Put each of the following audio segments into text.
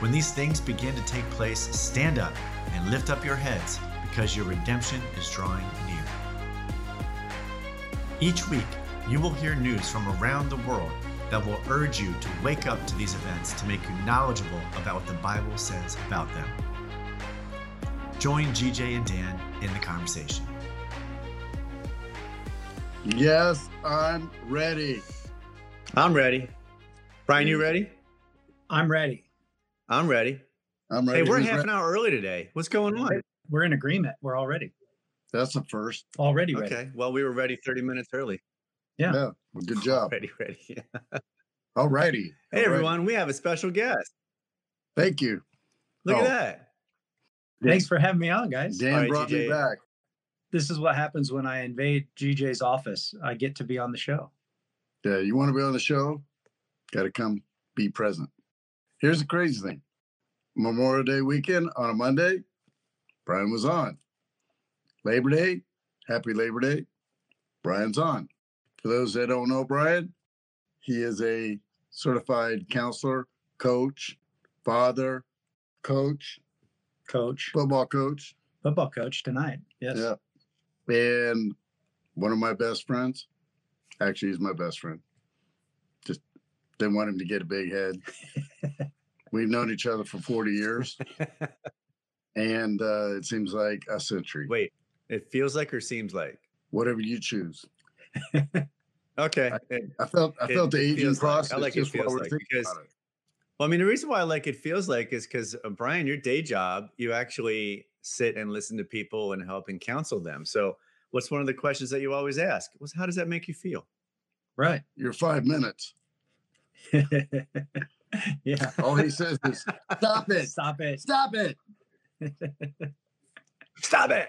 When these things begin to take place, stand up and lift up your heads, because your redemption is drawing near. Each week, you will hear news from around the world that will urge you to wake up to these events to make you knowledgeable about what the Bible says about them. Join GJ and Dan in the conversation. Yes, I'm ready. I'm ready. Bryan, you mm. ready? I'm ready. I'm ready. I'm ready. Hey, we're Who's half ready? an hour early today. What's going on? We're in agreement. We're all ready. That's the first. Already ready. Okay. Well, we were ready 30 minutes early. Yeah. Yeah. well, good job. Ready, ready. All righty. Hey, All right. everyone. We have a special guest. Thank you. Look Oh. at that. Thanks for having me on, guys. Dan All right, brought me GJ. back. This is what happens when I invade GJ's office. I get to be on the show. Yeah, you want to be on the show? Got to come be present. Here's the crazy thing Memorial Day weekend on a Monday, Bryan was on. Labor Day, happy Labor Day, Bryan's on. For those that don't know Bryan, he is a certified counselor, coach, father, coach, Coach, football coach. football coach tonight. Yes. Yeah. And one of my best friends, actually, he's my best friend. Just didn't want him to get a big head. We've known each other for 40 years, and uh, it seems like a century. Wait, it feels like or seems like? Whatever you choose. Okay. I- It- I felt I It- felt the it aging feels like- process. I like it just while feels like, because- it. well, I mean, the reason why I like it feels like is because, uh, Bryan, your day job, you actually sit and listen to people and help and counsel them. So, what's one of the questions that you always ask? Was how does that make you feel? Right. Your five minutes. yeah. All he says is, "Stop it! Stop it. Stop it!" Stop it.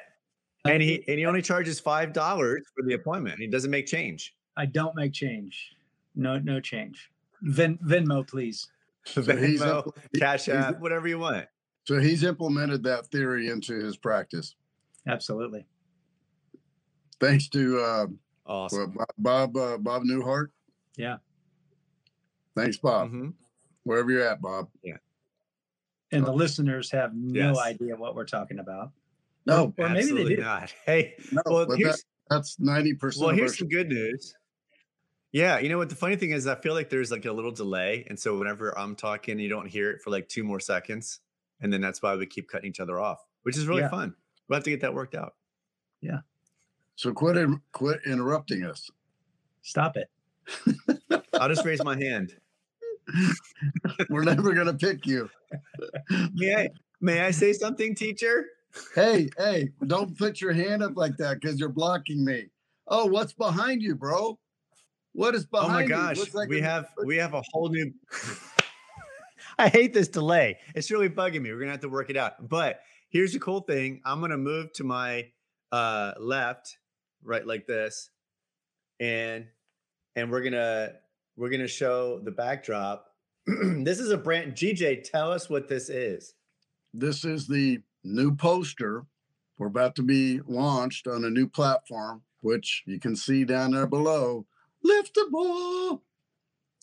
And he and he only charges five dollars for the appointment. He doesn't make change. I don't make change. No, no change. Vin, Venmo, please. So Venmo, Cash he's- App, whatever you want. So he's implemented that theory into his practice. Absolutely. Thanks to uh, Awesome. Well, Bob Bob, uh, Bob Newhart. Yeah. Thanks, Bob. Mhm. Wherever you're at, Bob. Yeah. And Oh. the listeners have no Yes. idea what we're talking about. No, Or maybe they Absolutely do. not. Hey, no, well, that, that's ninety percent. well, here's some good news. Yeah, you know what? The funny thing is, I feel like there's like a little delay, and so whenever I'm talking, you don't hear it for like two more seconds, and then that's why we keep cutting each other off, which is really Yeah. fun. We'll have to get that worked out. Yeah. So quit in- quit interrupting us. Stop it. I'll just raise my hand. We're never gonna pick you. May I? May I say something, teacher? Hey, hey, don't put your hand up like that because you're blocking me. Oh, what's behind you, bro? What is behind? Oh my gosh, like we a- have we have a whole new. I hate this delay. It's really bugging me. We're gonna have to work it out. But here's the cool thing. I'm gonna move to my uh, left, right like this, and and we're gonna we're gonna show the backdrop. this is a brand. GJ, tell us what this is. This is the new poster. We're about to be launched on a new platform, which you can see down there below. Liftable.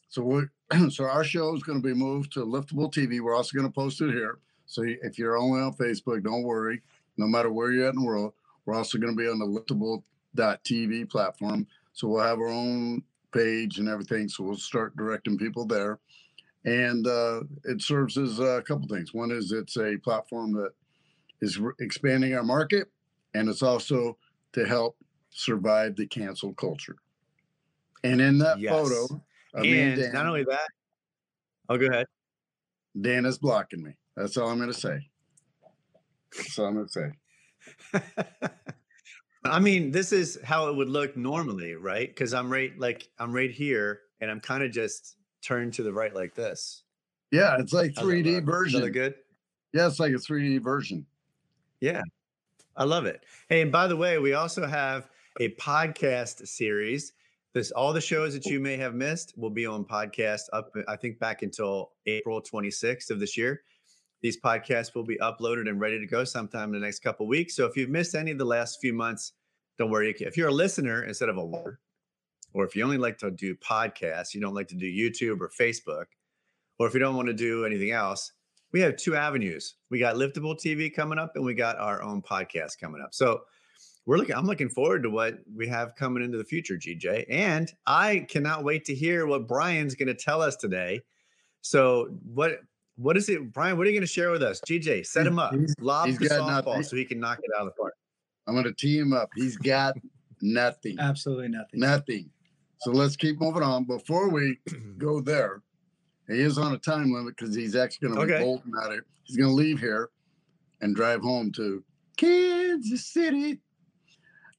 So we so our show is going to be moved to Liftable TV. We're also going to post it here. So if you're only on Facebook, don't worry. No matter where you're at in the world, we're also going to be on the Liftable.tv platform. So we'll have our own page and everything. So we'll start directing people there. And uh, it serves as a couple things. One is it's a platform that is re- expanding our market, and it's also to help survive the cancel culture. And in that Yes. photo, and Dan, not only that, oh, go ahead. Dan is blocking me. That's all I'm going to say. That's all I'm going to say. I mean, this is how it would look normally, right? Because I'm right, like I'm right here, and I'm kind of just turned to the right like this. Yeah, it's like 3D look? Does that version. look good? Yeah, it's like a 3D version. Yeah, I love it. Hey, and by the way, we also have a podcast series. This all the shows that you may have missed will be on podcast up. I think back until April 26th of this year. These podcasts will be uploaded and ready to go sometime in the next couple weeks. So if you've missed any of the last few months, don't worry. If you're a listener instead of a watcher, or if you only like to do podcasts, you don't like to do YouTube or Facebook, or if you don't want to do anything else, we have two avenues. We got Liftable TV coming up, and we got our own podcast coming up. So we're looking. I'm looking forward to what we have coming into the future, GJ, and I cannot wait to hear what Bryan's going to tell us today. So what? What is it, Bryan? What are you going to share with us, GJ? Set him up, He's- lob he's the got softball nothing. so he can knock it out of the park. I'm going to tee him up. He's got nothing. Absolutely nothing. Nothing. So let's keep moving on. Before we go there, he is on a time limit because he's actually going to Okay. be bolting out of He's going to leave here and drive home to Kansas City.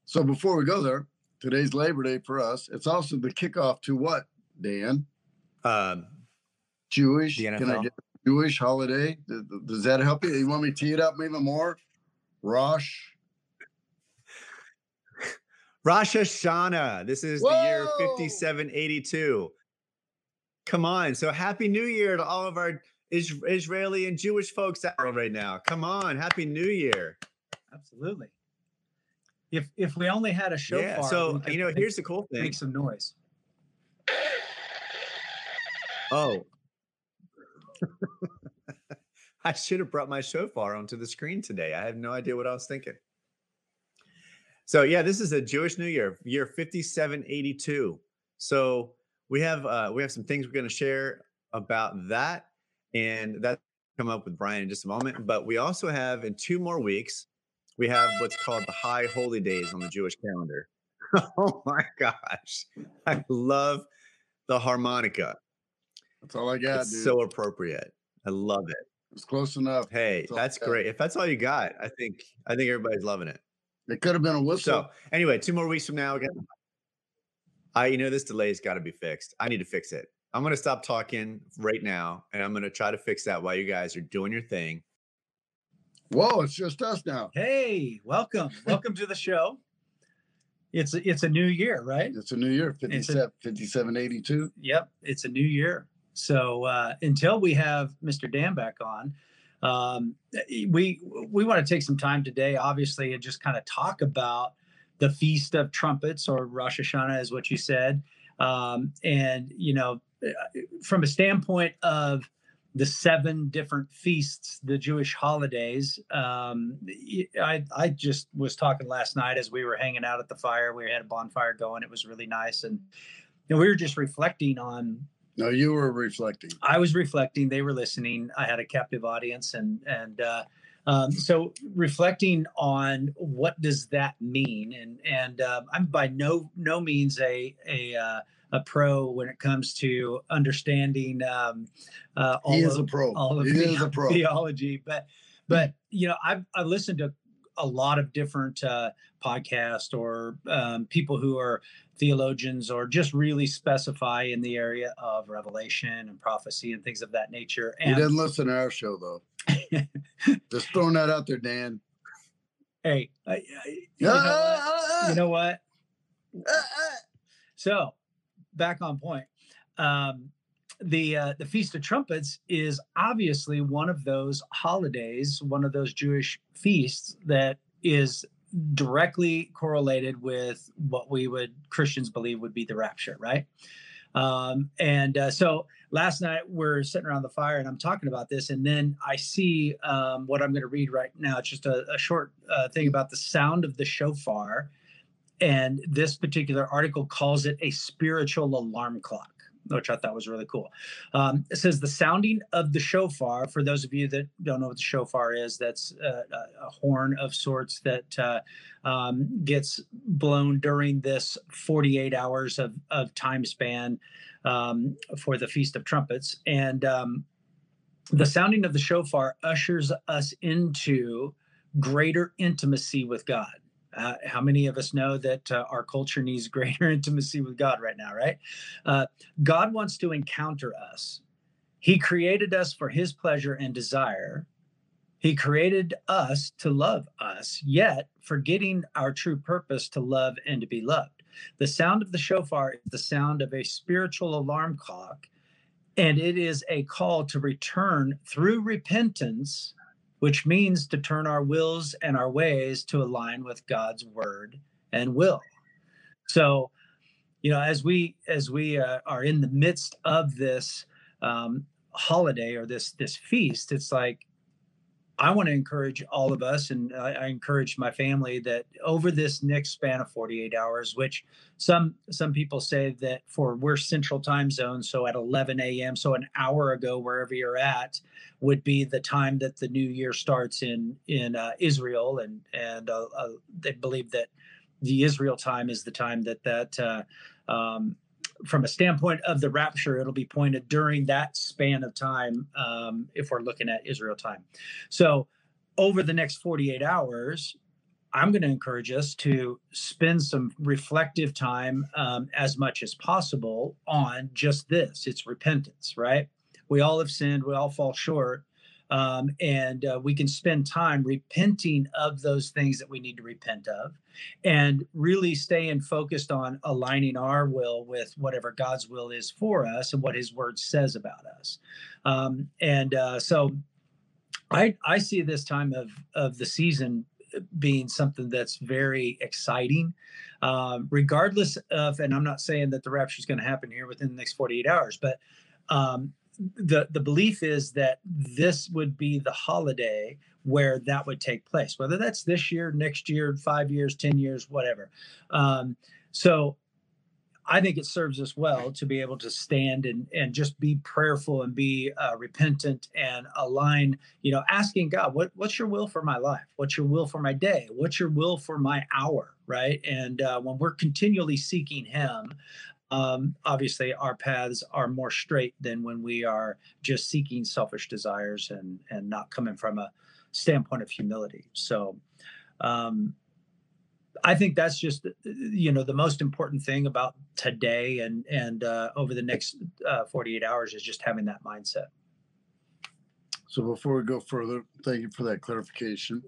So before we go there, today's Labor Day for us. It's also the kickoff to what, Dan? Um, Jewish. The Can I NFL? get Jewish holiday? Does, does that help you? You want me to tee it up even more? Rosh. Rosh Hashanah. This is the year 5782. Come on. So happy new year to all of our Is- Israeli and Jewish folks out right now. Come on. Happy new year. Absolutely. If if we only had a shofar, yeah. we So, you know, make- here's the cool thing. make some noise. Oh. I should have brought my shofar onto the screen today. I have no idea what I was thinking. So yeah, this is a Jewish New Year, year 5782. So we have uh we have some things we're going to share about that and that come up with Brian in just a moment, but we also have in two more weeks we have what's called the high holy days on the Jewish calendar. oh my gosh. I love the harmonica. That's all I got, it's dude. so appropriate. I love it. it's close enough. Hey, That's that's great. If that's all you got, I think I think everybody's loving it. It could have been a whistle. So anyway, two more weeks from now again. I you know this delay's got to be fixed. I need to fix it. I'm gonna stop talking right now and I'm gonna try to fix that while you guys are doing your thing. Whoa, it's just us now. Hey, welcome, welcome to the show. It's a, it's a new year, right? It's a new year, It's a- 57, 5782. Yep, it's a new year. So uh, until we have Mr. Dan back on, um, we we want to take some time today, obviously, and just kind of talk about the Feast of Trumpets, or Rosh Hashanah, is what you said. Um, and you know, from a standpoint of the seven different feasts, the Jewish holidays. Um, I I just was talking last night as we were hanging out at the fire. We had a bonfire going. It was really nice, and and we were just reflecting on No, you were reflecting. I was reflecting. They were listening. I had a captive audience, and and uh, um, so reflecting on what does that mean, and and uh, I'm by no no means a a uh, a pro when it comes to understanding um, uh, all He is of, a pro. all of he the- is a pro. theology, but but you know I've I've listened to a lot of different uh, podcasts or um, people who are theologians or just really specify in the area of revelation and prophecy and things of that nature. He And didn't listen to our show, though. Just throwing that out there, Dan. hey, I, I, you, know what? you know what? So, back on point. Um, the uh, the Feast of Trumpets is obviously one of those holidays, one of those Jewish feasts that is directly correlated with what we would Christians believe would be the rapture, right? Um, and uh, so last night we're sitting around the fire and I'm talking about this, and then I see um, what I'm going to read right now. It's just a, a short uh, thing about the sound of the shofar and this particular article calls it a spiritual alarm clock which i thought was really cool. Um, it says the sounding of the shofar for those of you that don't know what the shofar is that's uh, a, a horn of sorts that uh, um, gets blown during this 48 hours of, of time span um, for the feast of trumpets. And um, the sounding of the shofar ushers us into greater intimacy with god uh, how many of us know that uh, our culture needs greater intimacy with God right now, right? Uh, God wants to encounter us. He created us for his pleasure and desire, He created us to love us, yet forgetting our true purpose to love and to be loved. The sound of the shofar is the sound of a spiritual alarm clock, and it is a call to return through repentance, which means to turn our wills and our ways to align with God's word and will. So, you know, as we as we uh, are in the midst of this um, holiday or this this feast, it's like I want to encourage all of us, and I, I, encourage my family that over this next span of 48 hours, which some some people say that for we're Central Time Zone, so at 11 a.m., so an hour ago, wherever you're at, would be the time that the new year starts in in uh, Israel, and and uh, uh, they believe that the Israel time is the time that that uh, um, from a standpoint of the rapture, it'll be pointed during that span of time um, if we're looking at Israel time. So, over the next 48 hours, I'm going to encourage us to spend some reflective time um, as much as possible on just this it's repentance, right? We all have sinned, we all fall short. Um, and uh, we can spend time repenting of those things that we need to repent of and really staying focused on aligning our will with whatever God's will is for us and what his word says about us. Um, and uh, so I, I see this time of, of the season being something that's very exciting. Um, regardless of, and I'm not saying that the rapture is going to happen here within the next 48 hours, but um, the the belief is that this would be the holiday where that would take place whether that's this year next year five years ten years whatever. Um, so i think it serves us well to be able to stand and and just be prayerful and be uh, repentant and align you know asking god what what's your will for my life? What's your will for my day? What's your will for my hour? Right? And uh, when we're continually seeking him um, obviously our paths are more straight than when we are just seeking selfish desires and and not coming from a standpoint of humility so um, I think that's just you know the most important thing about today and and uh, over the next uh, 48 hours is just having that mindset. So before we go further, thank you for that clarification.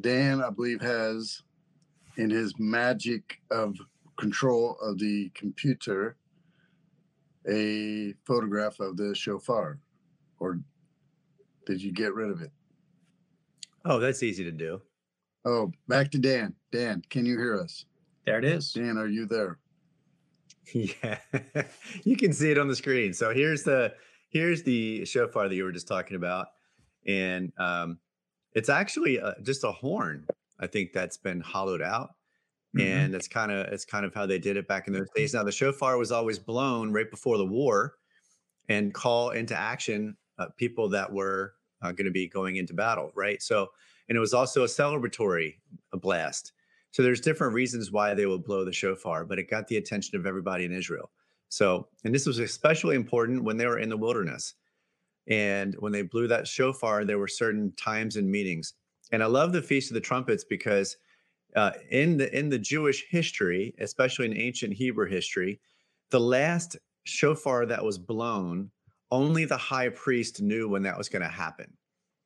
Dan, I believe, has in his magic of control of the computer a photograph of the shofar, or did you get rid of it? Oh, that's easy to do. Oh, back to Dan. Dan, can you hear us? There it is. Dan, are you there? Yeah, you can see it on the screen. So here's the here's the shofar that you were just talking about, and um, it's actually uh, just a horn. I think that's been hollowed out. Mm-hmm. And it's kind of it's kind of how they did it back in those days. Now the shofar was always blown right before the war, and call into action uh, people that were uh, going to be going into battle, right? So, and it was also a celebratory uh, blast. So there's different reasons why they would blow the shofar, but it got the attention of everybody in Israel. So, and this was especially important when they were in the wilderness. And when they blew that shofar, there were certain times and meetings. And I love the Feast of the Trumpets because uh, in the in the Jewish history, especially in ancient Hebrew history, the last shofar that was blown, only the high priest knew when that was going to happen.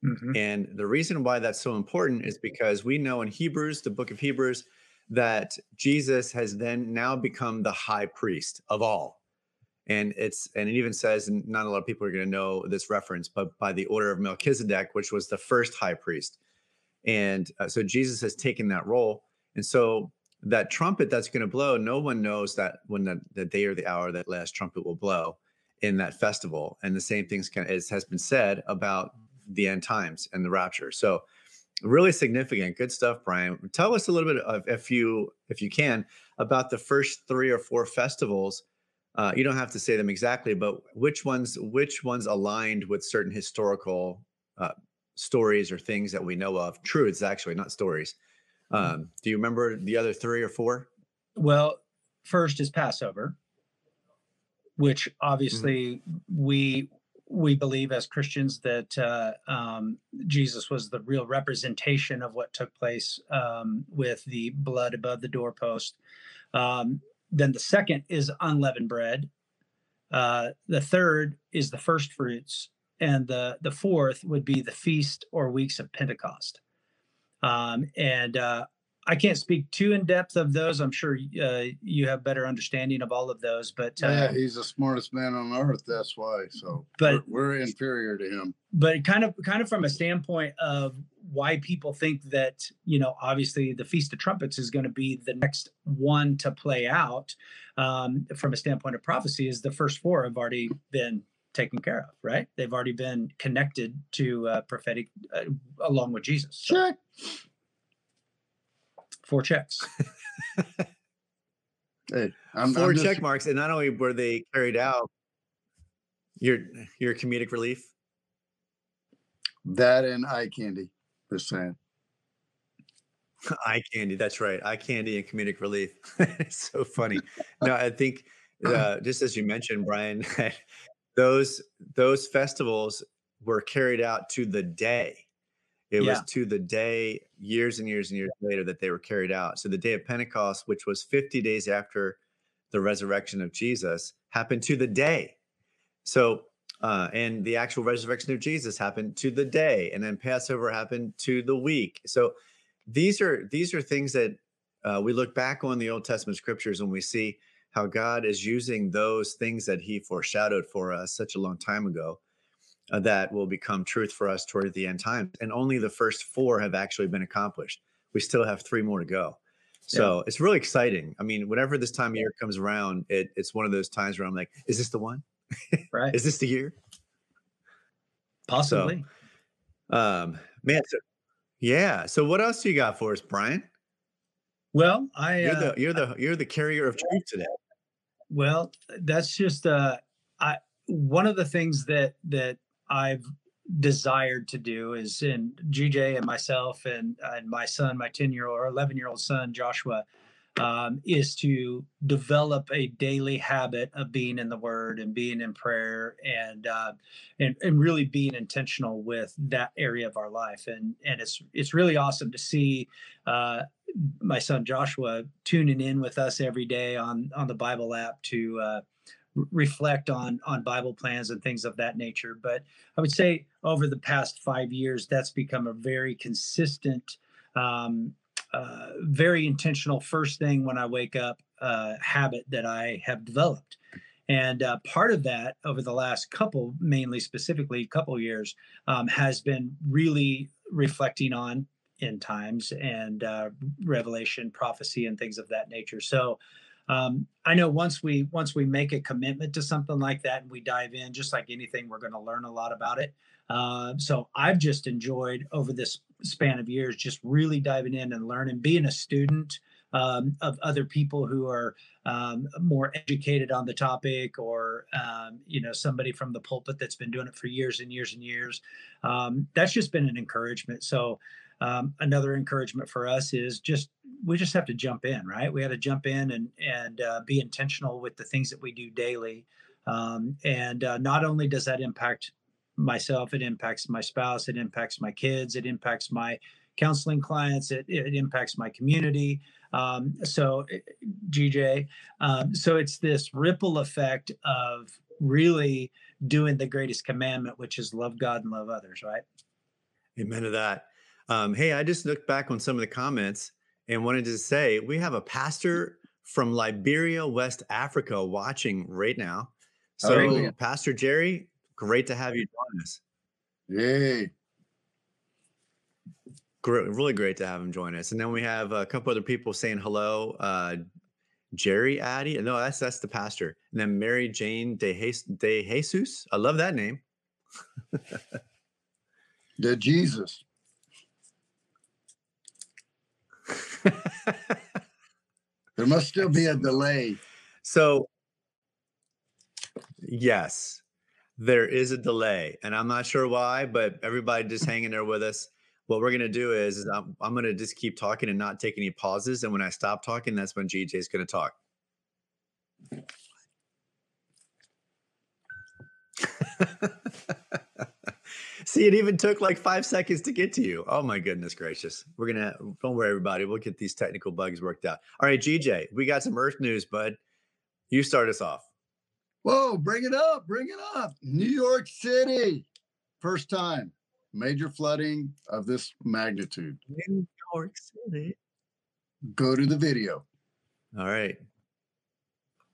Mm-hmm. And the reason why that's so important is because we know in Hebrews, the book of Hebrews, that Jesus has then now become the high priest of all. And it's and it even says, and not a lot of people are going to know this reference, but by the order of Melchizedek, which was the first high priest. And uh, so Jesus has taken that role. And so that trumpet that's going to blow, no one knows that when the, the day or the hour that last trumpet will blow in that festival. And the same things can, as has been said about the end times and the rapture. So really significant, good stuff, Bryan. Tell us a little bit of, if you if you can, about the first three or four festivals. Uh, you don't have to say them exactly, but which ones which ones aligned with certain historical uh, stories or things that we know of. Truths, actually, not stories. Mm-hmm. Um, do you remember the other three or four? Well, first is Passover, which mm-hmm. obviously mm-hmm. we we believe as Christians that uh, um, Jesus was the real representation of what took place um, with the blood above the doorpost. Um, then the second is unleavened bread. Uh, the third is the first fruits, and the the fourth would be the feast or weeks of Pentecost. Um, and uh, I can't speak too in depth of those. I'm sure uh, you have better understanding of all of those. But uh, yeah, he's the smartest man on earth. That's why. So, but we're, we're, inferior to him. But kind of, kind of from a standpoint of why people think that you know, obviously, the Feast of Trumpets is going to be the next one to play out. Um, from a standpoint of prophecy, is the first four have already been taken care of, right? They've already been connected to uh, prophetic uh, along with Jesus. So. Check four checks. hey, I'm, 4 I'm check just... marks, and not only were they carried out, your your comedic relief. That and eye candy. Just saying. eye candy. That's right. Eye candy and comedic relief. it's so funny. no, I think uh, just as you mentioned, Bryan, those those festivals were carried out to the day it yeah. was to the day, years and years and years later, that they were carried out. So the day of Pentecost, which was 50 days after the resurrection of Jesus, happened to the day. So, uh, and the actual resurrection of Jesus happened to the day, and then Passover happened to the week. So these are these are things that uh, we look back on the Old Testament scriptures and we see how God is using those things that He foreshadowed for us such a long time ago uh, that will become truth for us toward the end times. And only the first four have actually been accomplished. We still have three more to go. So yeah. it's really exciting. I mean, whenever this time of year comes around, it, it's one of those times where I'm like, is this the one? Right. is this the year? Possibly. So, um, man, so, yeah. So what else do you got for us, Bryan? Well, I you're the uh, you're the you're the carrier of truth today. Well, that's just uh I one of the things that that I've desired to do is in GJ and myself and, and my son, my 10 year old or 11 year old son, Joshua, um, is to develop a daily habit of being in the word and being in prayer and, uh, and, and really being intentional with that area of our life. And, and it's, it's really awesome to see, uh, my son Joshua tuning in with us every day on, on the Bible app to, uh, reflect on on bible plans and things of that nature but i would say over the past five years that's become a very consistent um, uh, very intentional first thing when i wake up uh, habit that i have developed and uh, part of that over the last couple mainly specifically a couple years um, has been really reflecting on end times and uh, revelation prophecy and things of that nature so um, I know once we once we make a commitment to something like that and we dive in, just like anything, we're going to learn a lot about it. Uh, so I've just enjoyed over this span of years, just really diving in and learning, being a student um, of other people who are um, more educated on the topic, or um, you know somebody from the pulpit that's been doing it for years and years and years. Um, that's just been an encouragement. So um, another encouragement for us is just we just have to jump in, right? We have to jump in and and uh, be intentional with the things that we do daily. Um, and uh, not only does that impact myself, it impacts my spouse, it impacts my kids, it impacts my counseling clients, it, it impacts my community. Um, so, eh, GJ, um, so it's this ripple effect of really doing the greatest commandment, which is love God and love others, right? Amen to that. Um, hey, I just looked back on some of the comments and wanted to say we have a pastor from Liberia, West Africa, watching right now. So, oh, Pastor Jerry, great to have you join us. Yay. Great, really great to have him join us. And then we have a couple other people saying hello. Uh, Jerry Addy. No, that's that's the pastor. And then Mary Jane De, De Jesus. I love that name. De Jesus. there must still be a delay. So, yes, there is a delay, and I'm not sure why, but everybody just hanging there with us. What we're gonna do is, is I'm, I'm gonna just keep talking and not take any pauses. And when I stop talking, that's when GJ is gonna talk. See, it even took like five seconds to get to you. Oh my goodness gracious. We're gonna don't worry, everybody. We'll get these technical bugs worked out. All right, GJ, we got some Earth news, bud. You start us off. Whoa, bring it up, bring it up. New York City. first time major flooding of this magnitude. New York City. Go to the video, All right.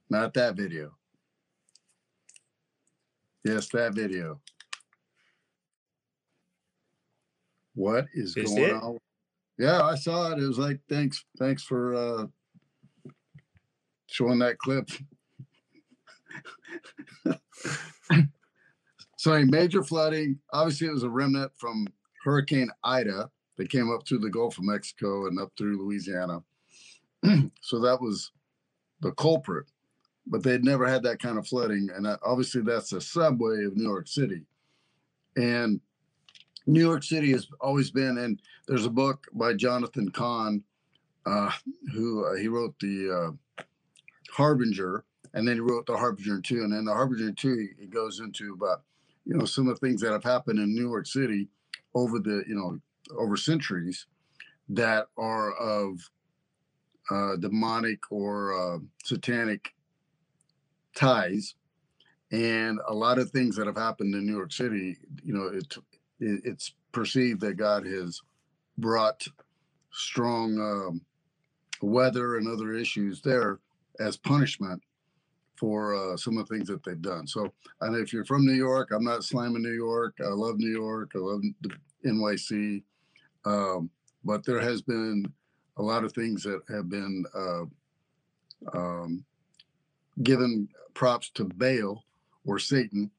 not that video. Yes, that video. What is Did you see going it? on? Yeah, I saw it. It was like, thanks, thanks for uh showing that clip. so a major flooding. Obviously, it was a remnant from Hurricane Ida that came up through the Gulf of Mexico and up through Louisiana. so that was the culprit, but they'd never had that kind of flooding. And obviously, that's the subway of New York City. And New York City has always been, and there's a book by Jonathan Cahn, uh, who uh, he wrote the uh, Harbinger, and then he wrote the Harbinger 2. And then the Harbinger 2, it goes into about, you know, some of the things that have happened in New York City over the, you know, over centuries that are of uh, demonic or uh, satanic ties. And a lot of things that have happened in New York City, you know, it, it it's perceived that God has brought strong um, weather and other issues there as punishment for uh, some of the things that they've done. So, and if you're from New York, I'm not slamming New York. I love New York. I love NYC. Um, but there has been a lot of things that have been uh, um, given props to Baal or Satan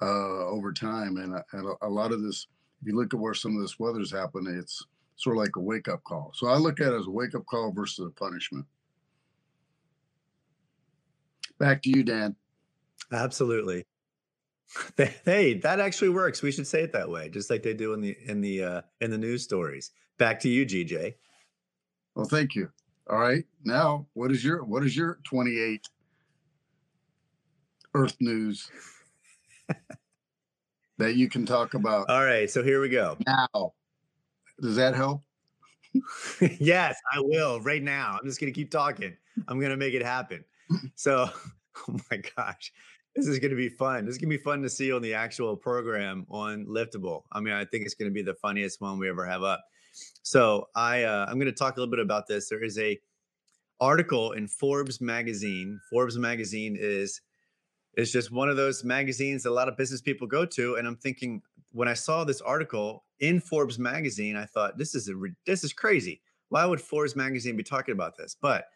uh, over time, and, and a, a lot of this. If you look at where some of this weather's happening, it's sort of like a wake up call. So I look at it as a wake up call versus a punishment. Back to you, Dan. Absolutely. Hey, that actually works. We should say it that way, just like they do in the in the uh in the news stories. Back to you, GJ. Well, thank you. All right. Now, what is your what is your 28 Earth news that you can talk about All right, so here we go. now? Does that help? yes, I will right now. I'm just going to keep talking. I'm going to make it happen. So, oh my gosh, this is going to be fun. This is going to be fun to see on the actual program on Liftable. I mean, I think it's going to be the funniest one we ever have up. So, I uh, I'm going to talk a little bit about this. There is a article in Forbes magazine. Forbes magazine is is just one of those magazines that a lot of business people go to, and I'm thinking when I saw this article in Forbes magazine, I thought this is a this is crazy. Why would Forbes magazine be talking about this? But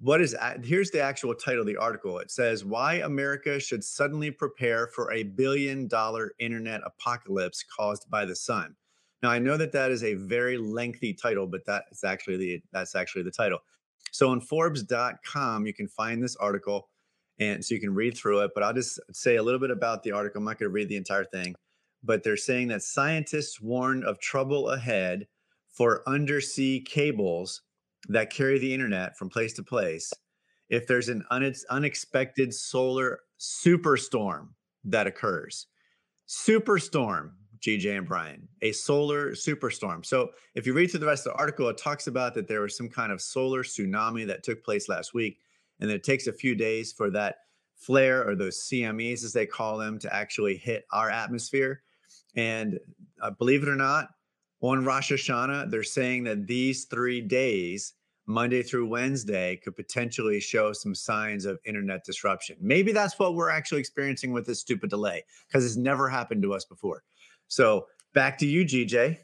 what is here's the actual title of the article. It says why America should suddenly prepare for a billion dollar internet apocalypse caused by the sun. Now I know that that is a very lengthy title, but that is actually the that's actually the title. So on Forbes.com you can find this article, and so you can read through it. But I'll just say a little bit about the article. I'm not going to read the entire thing but they're saying that scientists warn of trouble ahead for undersea cables that carry the internet from place to place if there's an une- unexpected solar superstorm that occurs. Superstorm, GJ and Bryan, a solar superstorm. So if you read through the rest of the article, it talks about that there was some kind of solar tsunami that took place last week, and it takes a few days for that flare or those CMEs, as they call them, to actually hit our atmosphere. And uh, believe it or not, on Rosh Hashanah, they're saying that these three days, Monday through Wednesday, could potentially show some signs of internet disruption. Maybe that's what we're actually experiencing with this stupid delay because it's never happened to us before. So back to you, GJ.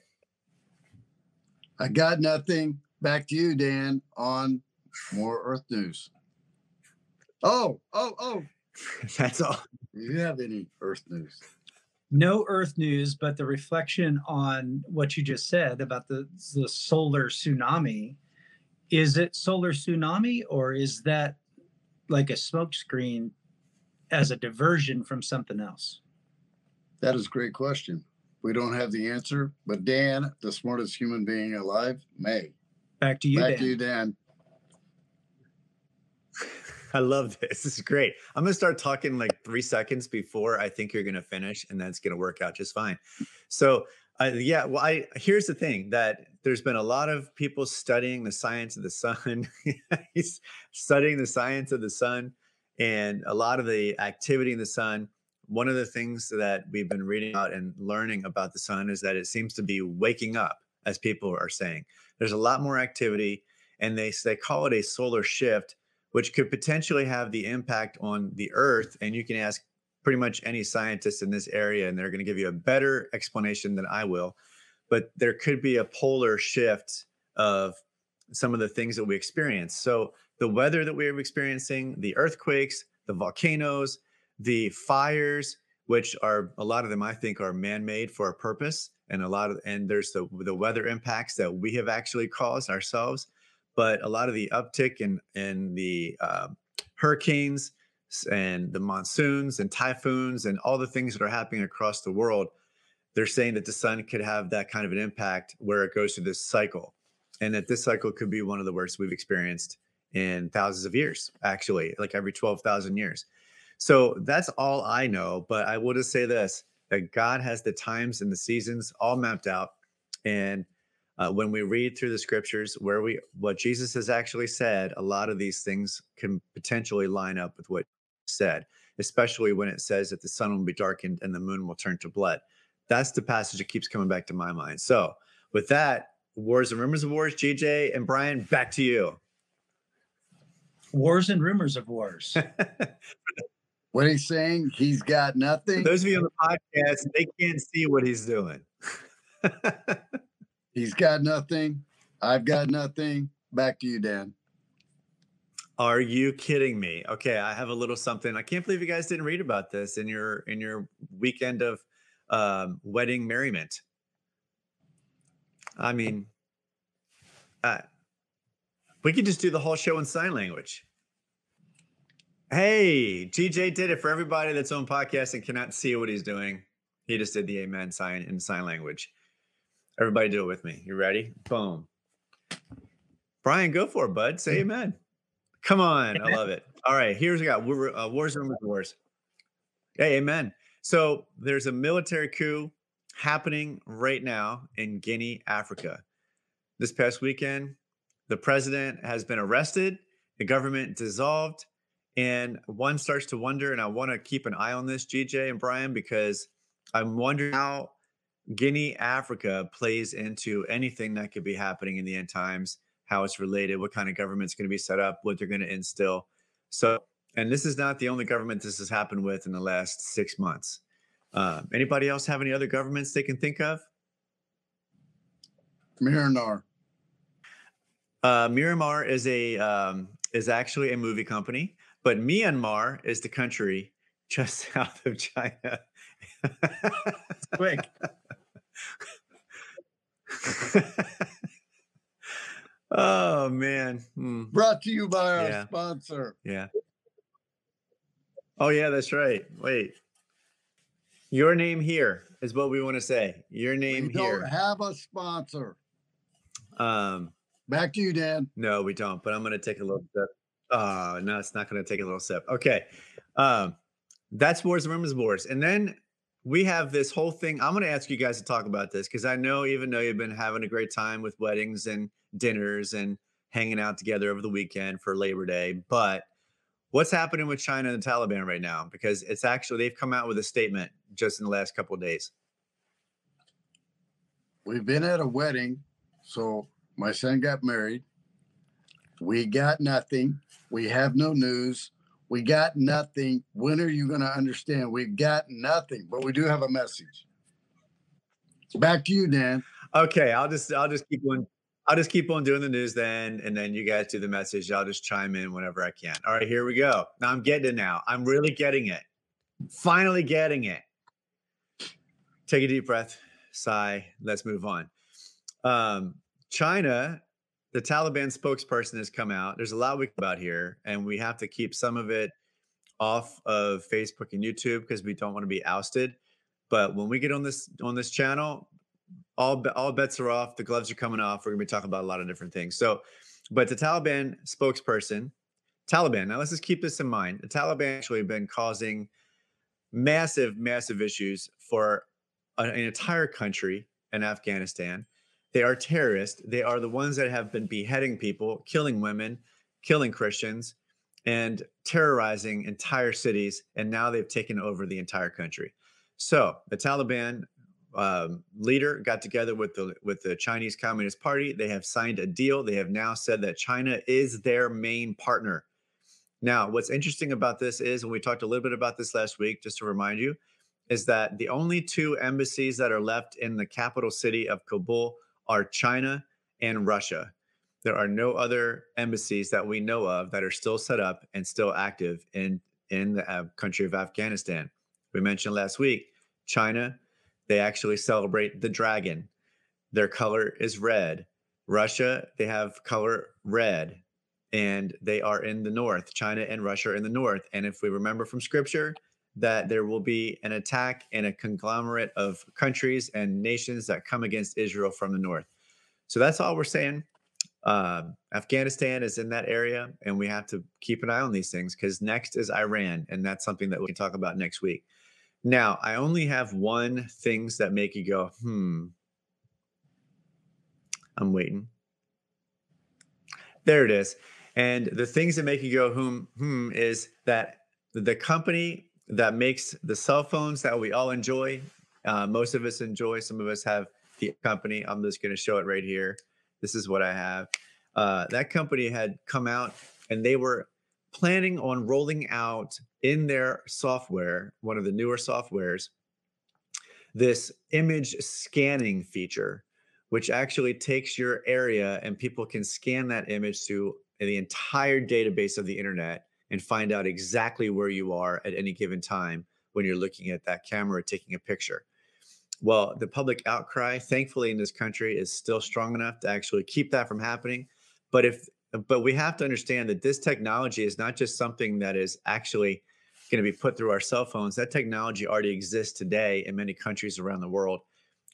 I got nothing. Back to you, Dan, on more Earth news. Oh, oh, oh. That's all. Do you have any Earth news? No earth news but the reflection on what you just said about the the solar tsunami is it solar tsunami or is that like a smokescreen as a diversion from something else That is a great question. We don't have the answer, but Dan, the smartest human being alive, may. back to you Back Dan. to you, Dan. I love this. This is great. I'm going to start talking like three seconds before I think you're going to finish, and that's going to work out just fine. So, uh, yeah, well, I here's the thing that there's been a lot of people studying the science of the sun, studying the science of the sun, and a lot of the activity in the sun. one of the things that we've been reading about and learning about the sun is that it seems to be waking up, as people are saying. There's a lot more activity, and they they call it a solar shift, which could potentially have the impact on the Earth. And you can ask pretty much any scientist in this area, and they're going to give you a better explanation than I will. But there could be a polar shift of some of the things that we experience. So the weather that we're experiencing, the earthquakes, the volcanoes, the fires, which are a lot of them I think are man-made for a purpose, and a lot of and there's the the weather impacts that we have actually caused ourselves, but a lot of the uptick in in the uh, hurricanes and the monsoons and typhoons and all the things that are happening across the world, they're saying that the sun could have that kind of an impact where it goes through this cycle, and that this cycle could be one of the worst we've experienced in thousands of years, actually, like every twelve thousand years. So that's all I know. But I will just say this that God has the times and the seasons all mapped out. And uh, when we read through the scriptures where we what Jesus has actually said, a lot of these things can potentially line up with what he said, especially when it says that the sun will be darkened and the moon will turn to blood. That's the passage that keeps coming back to my mind. So with that, wars and rumors of wars, GJ and Bryan, back to you. Wars and rumors of wars. What he's saying, he's got nothing. For those of you on the podcast, they can't see what he's doing. he's got nothing. I've got nothing. Back to you, Dan. Are you kidding me? Okay, I have a little something. I can't believe you guys didn't read about this in your in your weekend of um, wedding merriment. I mean, uh, we could just do the whole show in sign language. Hey, GJ did it for everybody that's on podcast and cannot see what he's doing. He just did the amen sign in sign language. Everybody do it with me. You ready? Boom. Bryan, go for it, bud. Say amen. Come on. I love it. All right. Here's we got uh, Wars Rumors Wars. Hey, amen. So there's a military coup happening right now in Guinea, Africa. This past weekend, the president has been arrested, the government dissolved, and one starts to wonder, and I want to keep an eye on this, GJ and Bryan, because I'm wondering how Guinea, Africa plays into anything that could be happening in the end times, how it's related, what kind of government's going to be set up, what they're going to instill. So, and this is not the only government this has happened with in the last six months. Uh, anybody else have any other governments they can think of? Myanmar. Uh, Miramar is a um, is actually a movie company. But Myanmar is the country just south of China. Quick. oh man. Hmm. Brought to you by our yeah. sponsor. Yeah. Oh yeah, that's right. Wait. Your name here is what we want to say. Your name we here. Don't have a sponsor. Um back to you, Dan. No, we don't, but I'm gonna take a little step. Uh, no, it's not going to take a little sip. Okay. Um, that's Wars and Rumors Wars. And then we have this whole thing. I'm going to ask you guys to talk about this because I know, even though you've been having a great time with weddings and dinners and hanging out together over the weekend for Labor Day, but what's happening with China and the Taliban right now? Because it's actually, they've come out with a statement just in the last couple of days. We've been at a wedding. So my son got married. We got nothing. We have no news. We got nothing. When are you going to understand? We've got nothing, but we do have a message. Back to you, Dan. Okay, I'll just I'll just keep on I'll just keep on doing the news then, and then you guys do the message. I'll just chime in whenever I can. All right, here we go. Now I'm getting it now. I'm really getting it. Finally getting it. Take a deep breath, sigh. Let's move on. Um, China the Taliban spokesperson has come out. There's a lot we about here, and we have to keep some of it off of Facebook and YouTube because we don't want to be ousted. But when we get on this on this channel, all all bets are off. The gloves are coming off. We're gonna be talking about a lot of different things. So, but the Taliban spokesperson, Taliban. Now let's just keep this in mind. The Taliban actually been causing massive, massive issues for an entire country in Afghanistan they are terrorists. They are the ones that have been beheading people, killing women, killing Christians. and terrorizing entire cities. And now they've taken over the entire country. So the Taliban um, leader got together with the with the Chinese Communist Party. They have signed a deal. They have now said that China is their main partner. Now, what's interesting about this is, and we talked a little bit about this last week, just to remind you, is that the only two embassies that are left in the capital city of Kabul are China and Russia. There are no other embassies that we know of that are still set up and still active in in the uh, country of Afghanistan. We mentioned last week, China they actually celebrate the dragon. Their color is red. Russia, they have color red, and they are in the north. China and Russia are in the north. And if we remember from scripture, that there will be an attack and a conglomerate of countries and nations that come against Israel from the north. So that's all we're saying. Um, Afghanistan is in that area, and we have to keep an eye on these things because next is Iran, and that's something that we can talk about next week. Now, I only have one things that make you go, hmm. I'm waiting. There it is. And the things that make you go, hmm, hmm, is that the company that makes the cell phones that we all enjoy, uh, most of us enjoy, some of us have the company. I'm just going to show it right here. This is what I have. Uh, that company had come out and they were planning on rolling out in their software, one of the newer softwares, this image scanning feature, which actually takes your area and people can scan that image to the entire database of the internet and find out exactly where you are at any given time when you're looking at that camera taking a picture. Well, the public outcry, thankfully, in this country is still strong enough to actually keep that from happening. But if but we have to understand that this technology is not just something that is actually going to be put through our cell phones. That technology already exists today in many countries around the world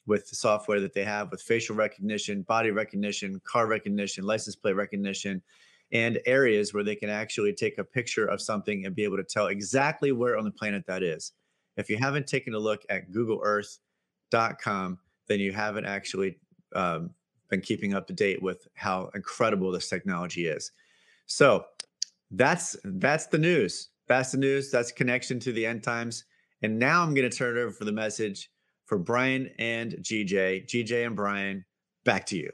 with the software that they have with facial recognition, body recognition, car recognition, license plate recognition, and areas where they can actually take a picture of something and be able to tell exactly where on the planet that is. If you haven't taken a look at googleearth.com, then you haven't actually um, been keeping up to date with how incredible this technology is. So that's that's the news. That's the news. That's connection to the end times. And now I'm going to turn it over for the message for Bryan and GJ. GJ and Bryan, back to you.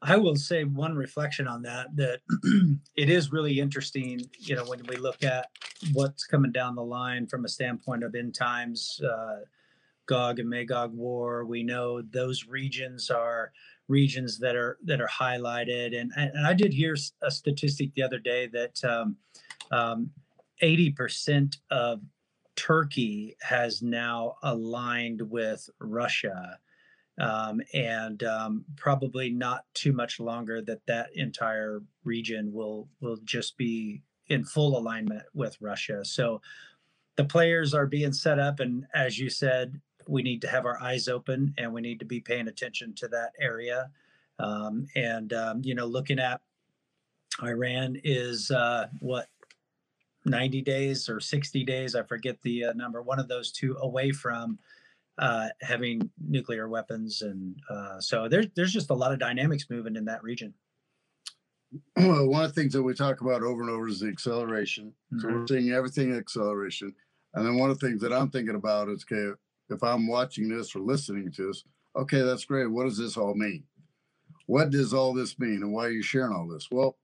I will say one reflection on that that it is really interesting, you know, when we look at what's coming down the line from a standpoint of end times, uh, Gog and Magog war. We know those regions are regions that are that are highlighted, and and I did hear a statistic the other day that um, um, 80% of Turkey has now aligned with Russia. Um, and um, probably not too much longer that that entire region will will just be in full alignment with Russia. So the players are being set up, and as you said, we need to have our eyes open and we need to be paying attention to that area. Um, and um, you know, looking at Iran is uh, what 90 days or 60 days, I forget the uh, number, one of those two away from uh, having nuclear weapons, and uh, so there's there's just a lot of dynamics moving in that region. Well, one of the things that we talk about over and over is the acceleration. Mm-hmm. So we're seeing everything acceleration. And then one of the things that I'm thinking about is okay, if I'm watching this or listening to this, okay, that's great. What does this all mean? What does all this mean and why are you sharing all this? Well,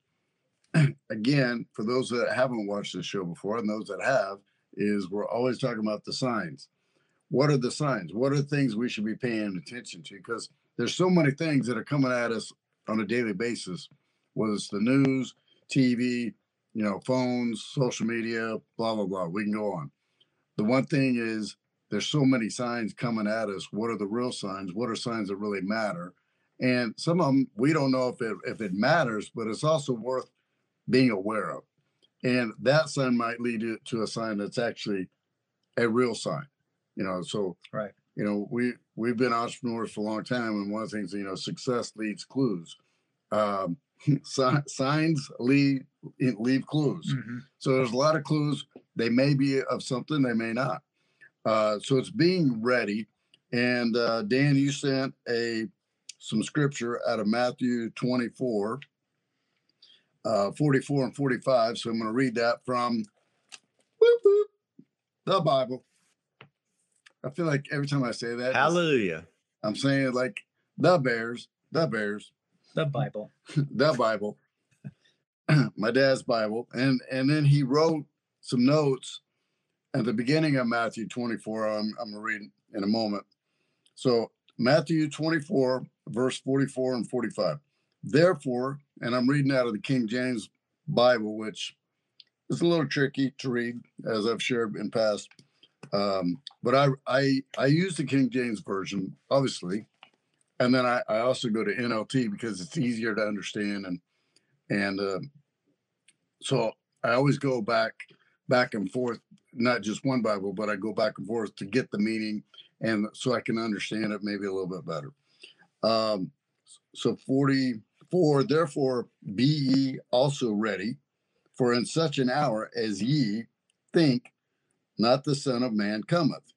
again, for those that haven't watched this show before and those that have, is we're always talking about the signs. What are the signs? What are the things we should be paying attention to? Because there's so many things that are coming at us on a daily basis, whether it's the news, TV, you know, phones, social media, blah, blah, blah. We can go on. The one thing is there's so many signs coming at us. What are the real signs? What are signs that really matter? And some of them we don't know if it if it matters, but it's also worth being aware of. And that sign might lead to a sign that's actually a real sign. You know, so right. You know, we we've been entrepreneurs for a long time, and one of the things you know, success leads clues. Um, signs leave leave clues. Mm-hmm. So there's a lot of clues. They may be of something, they may not. Uh, so it's being ready. And uh, Dan, you sent a some scripture out of Matthew 24. uh, 44 and 45. So I'm going to read that from whoop, whoop, the Bible. I feel like every time I say that, Hallelujah. I'm saying like the Bears, the Bears, The Bible. the Bible, my dad's Bible, and and then he wrote some notes at the beginning of Matthew 24. I'm I'm gonna read in a moment. So Matthew 24, verse 44 and 45. Therefore, and I'm reading out of the King James Bible, which is a little tricky to read, as I've shared in past. Um, but I I I use the King James version, obviously, and then I, I also go to NLT because it's easier to understand and and uh, so I always go back back and forth, not just one Bible, but I go back and forth to get the meaning and so I can understand it maybe a little bit better. Um, so 44, therefore be ye also ready, for in such an hour as ye think not the Son of Man cometh.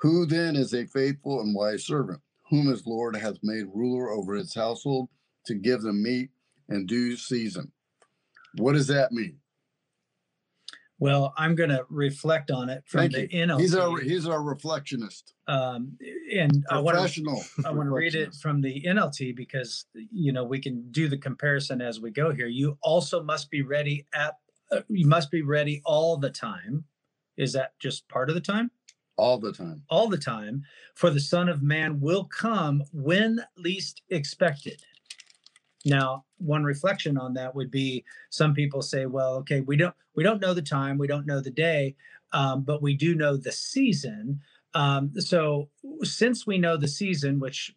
Who then is a faithful and wise servant, whom his Lord hath made ruler over his household to give them meat in due season? What does that mean? Well, I'm going to reflect on it from Thank the you. NLT. He's our he's our reflectionist, um, and I want to. I want to read it from the NLT because you know we can do the comparison as we go here. You also must be ready at uh, you must be ready all the time. Is that just part of the time? all the time. All the time, for the Son of Man will come when least expected. Now, one reflection on that would be some people say, well, okay, we don't we don't know the time, we don't know the day, um, but we do know the season. Um, so since we know the season, which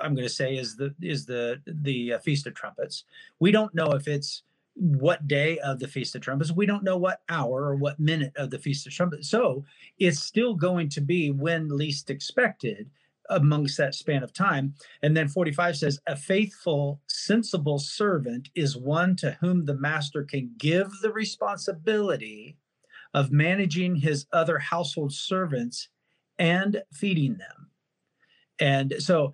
I'm going to say is the is the the uh, Feast of Trumpets, we don't know if it's what day of the Feast of Trumpets. We don't know what hour or what minute of the Feast of Trumpets. So it's still going to be when least expected amongst that span of time. And then 45 says, A faithful, sensible servant is one to whom the master can give the responsibility of managing his other household servants and feeding them. And so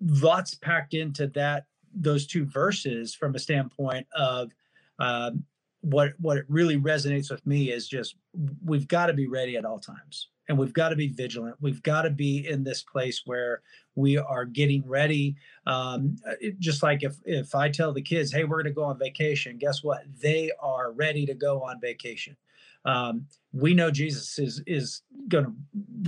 lots packed into that those two verses from a standpoint of um, what what it really resonates with me is just we've got to be ready at all times and we've got to be vigilant. We've got to be in this place where we are getting ready. Um, it- just like if if i tell the kids hey we're going to go on vacation guess what? They are ready to go on vacation. Um, we know jesus is is going to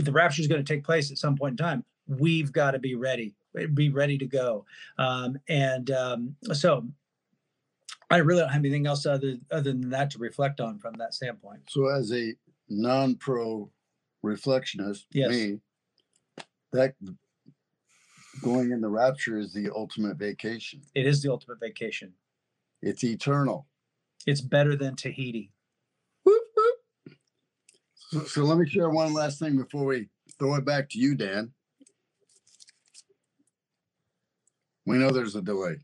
the rapture is going to take place at some point in time. We've got to be ready be ready to go um, and um, so i really don't have anything else other other than that to reflect on from that standpoint So as a non-pro reflectionist, Yes. me, that going in the rapture is the ultimate vacation. it is the ultimate vacation It's eternal. it's better than tahiti Whoop, whoop. So, so let me share one last thing before we throw it back to you, Dan. We know there's a delay.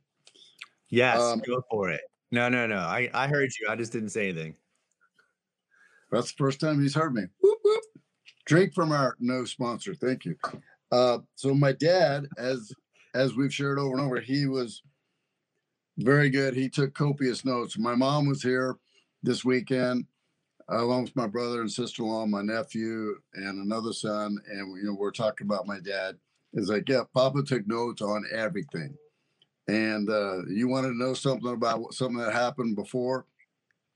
Yes, Um, go for it. No, no, no. I, I heard you. I just didn't say anything. That's the first time he's heard me. Whoop, whoop. Drink from our no sponsor. Thank you. Uh, so my dad, as as we've shared over and over, he was very good. He took copious notes. My mom was here this weekend, along with my brother and sister-in-law, my nephew, and another son. And you know, we're talking about my dad. It's like, yeah, Papa took notes on everything. And uh, you want to know something about something that happened before?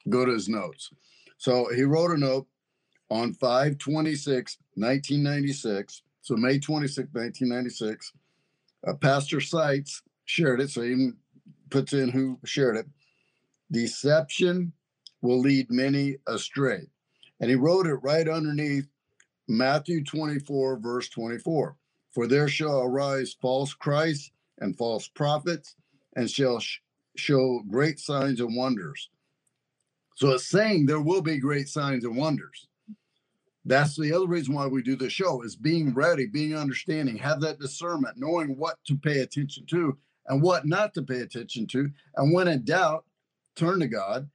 Go to his notes. So he wrote a note on 526, 1996. So May 26, 1996. Uh, Pastor Seitz shared it. So he puts in who shared it. Deception will lead many astray. And he wrote it right underneath Matthew 24, verse 24. For there shall arise false Christs and false prophets, and shall sh- show great signs and wonders. So it's saying there will be great signs and wonders. That's the other reason why we do the show is being ready, being understanding, have that discernment, knowing what to pay attention to and what not to pay attention to. And when in doubt, turn to God,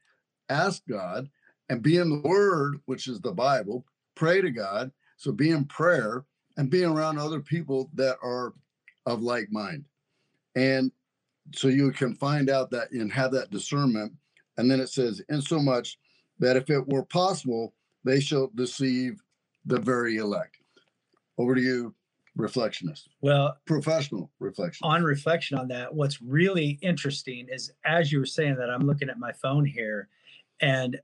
ask God, and be in the Word, which is the Bible. Pray to God. So be in prayer and being around other people that are of like mind. And so you can find out that and have that discernment. And then it says, in so much that if it were possible, they shall deceive the very elect. Over to you, reflectionist. Well, professional reflection. On reflection on that, what's really interesting is as you were saying that, I'm looking at my phone here and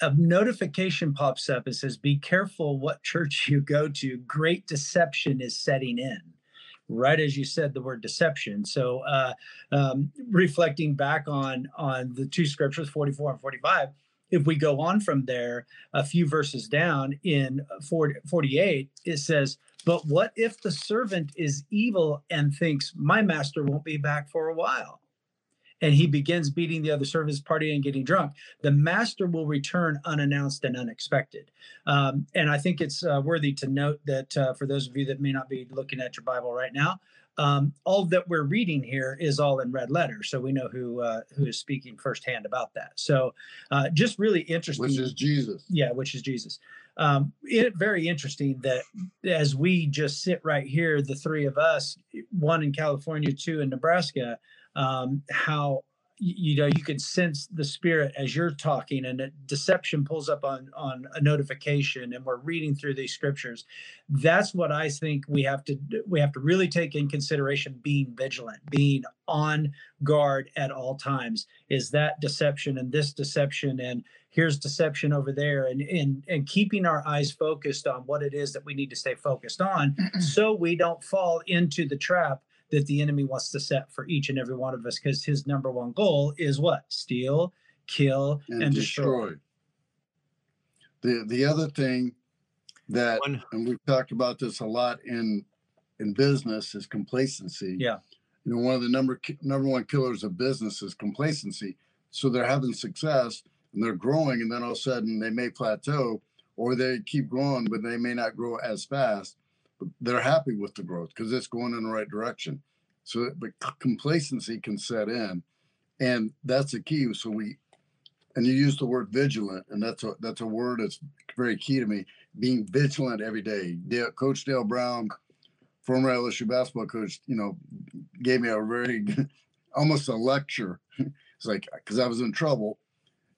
a notification pops up and says, Be careful what church you go to. Great deception is setting in. Right as you said the word deception. So, uh, um, reflecting back on on the two scriptures, 44 and 45, if we go on from there a few verses down in 40, 48 it says but what if the servant is evil and thinks my master won't be back for a while and he begins beating the other servants party and getting drunk the master will return unannounced and unexpected um, and i think it's uh, worthy to note that uh, for those of you that may not be looking at your bible right now um, all that we're reading here is all in red letters, so we know who uh, who is speaking firsthand about that. So, uh, just really interesting. Which is Jesus. Yeah, which is Jesus. Um, it very interesting that as we just sit right here, the three of us, one in California, two in Nebraska, um, how you know you can sense the spirit as you're talking and deception pulls up on on a notification and we're reading through these scriptures. That's what i think we have to we have to really take in consideration being vigilant being on guard at all times. Is that deception and this deception and here's deception over there and and and keeping our eyes focused on what it is that we need to stay focused on so we don't fall into the trap that the enemy wants to set for each and every one of us because his number one goal is what? Steal, kill, and, and destroy. destroy. The the other thing that one. and we've talked about this a lot in in business is complacency. Yeah. You know, one of the number number one killers of business is complacency. So they're having success and they're growing, and then all of a sudden they may plateau or they keep growing, but they may not grow as fast they're happy with the growth because it's going in the right direction. So, but complacency can set in, and that's the key. So we, and you use the word vigilant, and that's a that's a word that's very key to me. Being vigilant every day. Dale, coach Dale Brown, former LSU basketball coach, you know, gave me a very almost a lecture. it's like because I was in trouble.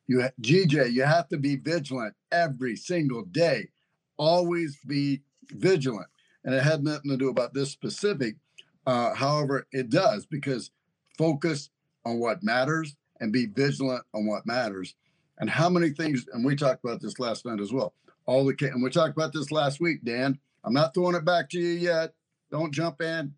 You, GJ, you have to be vigilant every single day. Always be vigilant and it had nothing to do about this specific. Uh, however, it does because focus on what matters and be vigilant on what matters. And how many things, and we talked about this last night as well. All the and we talked about this last week, Dan. I'm not throwing it back to you yet. Don't jump in.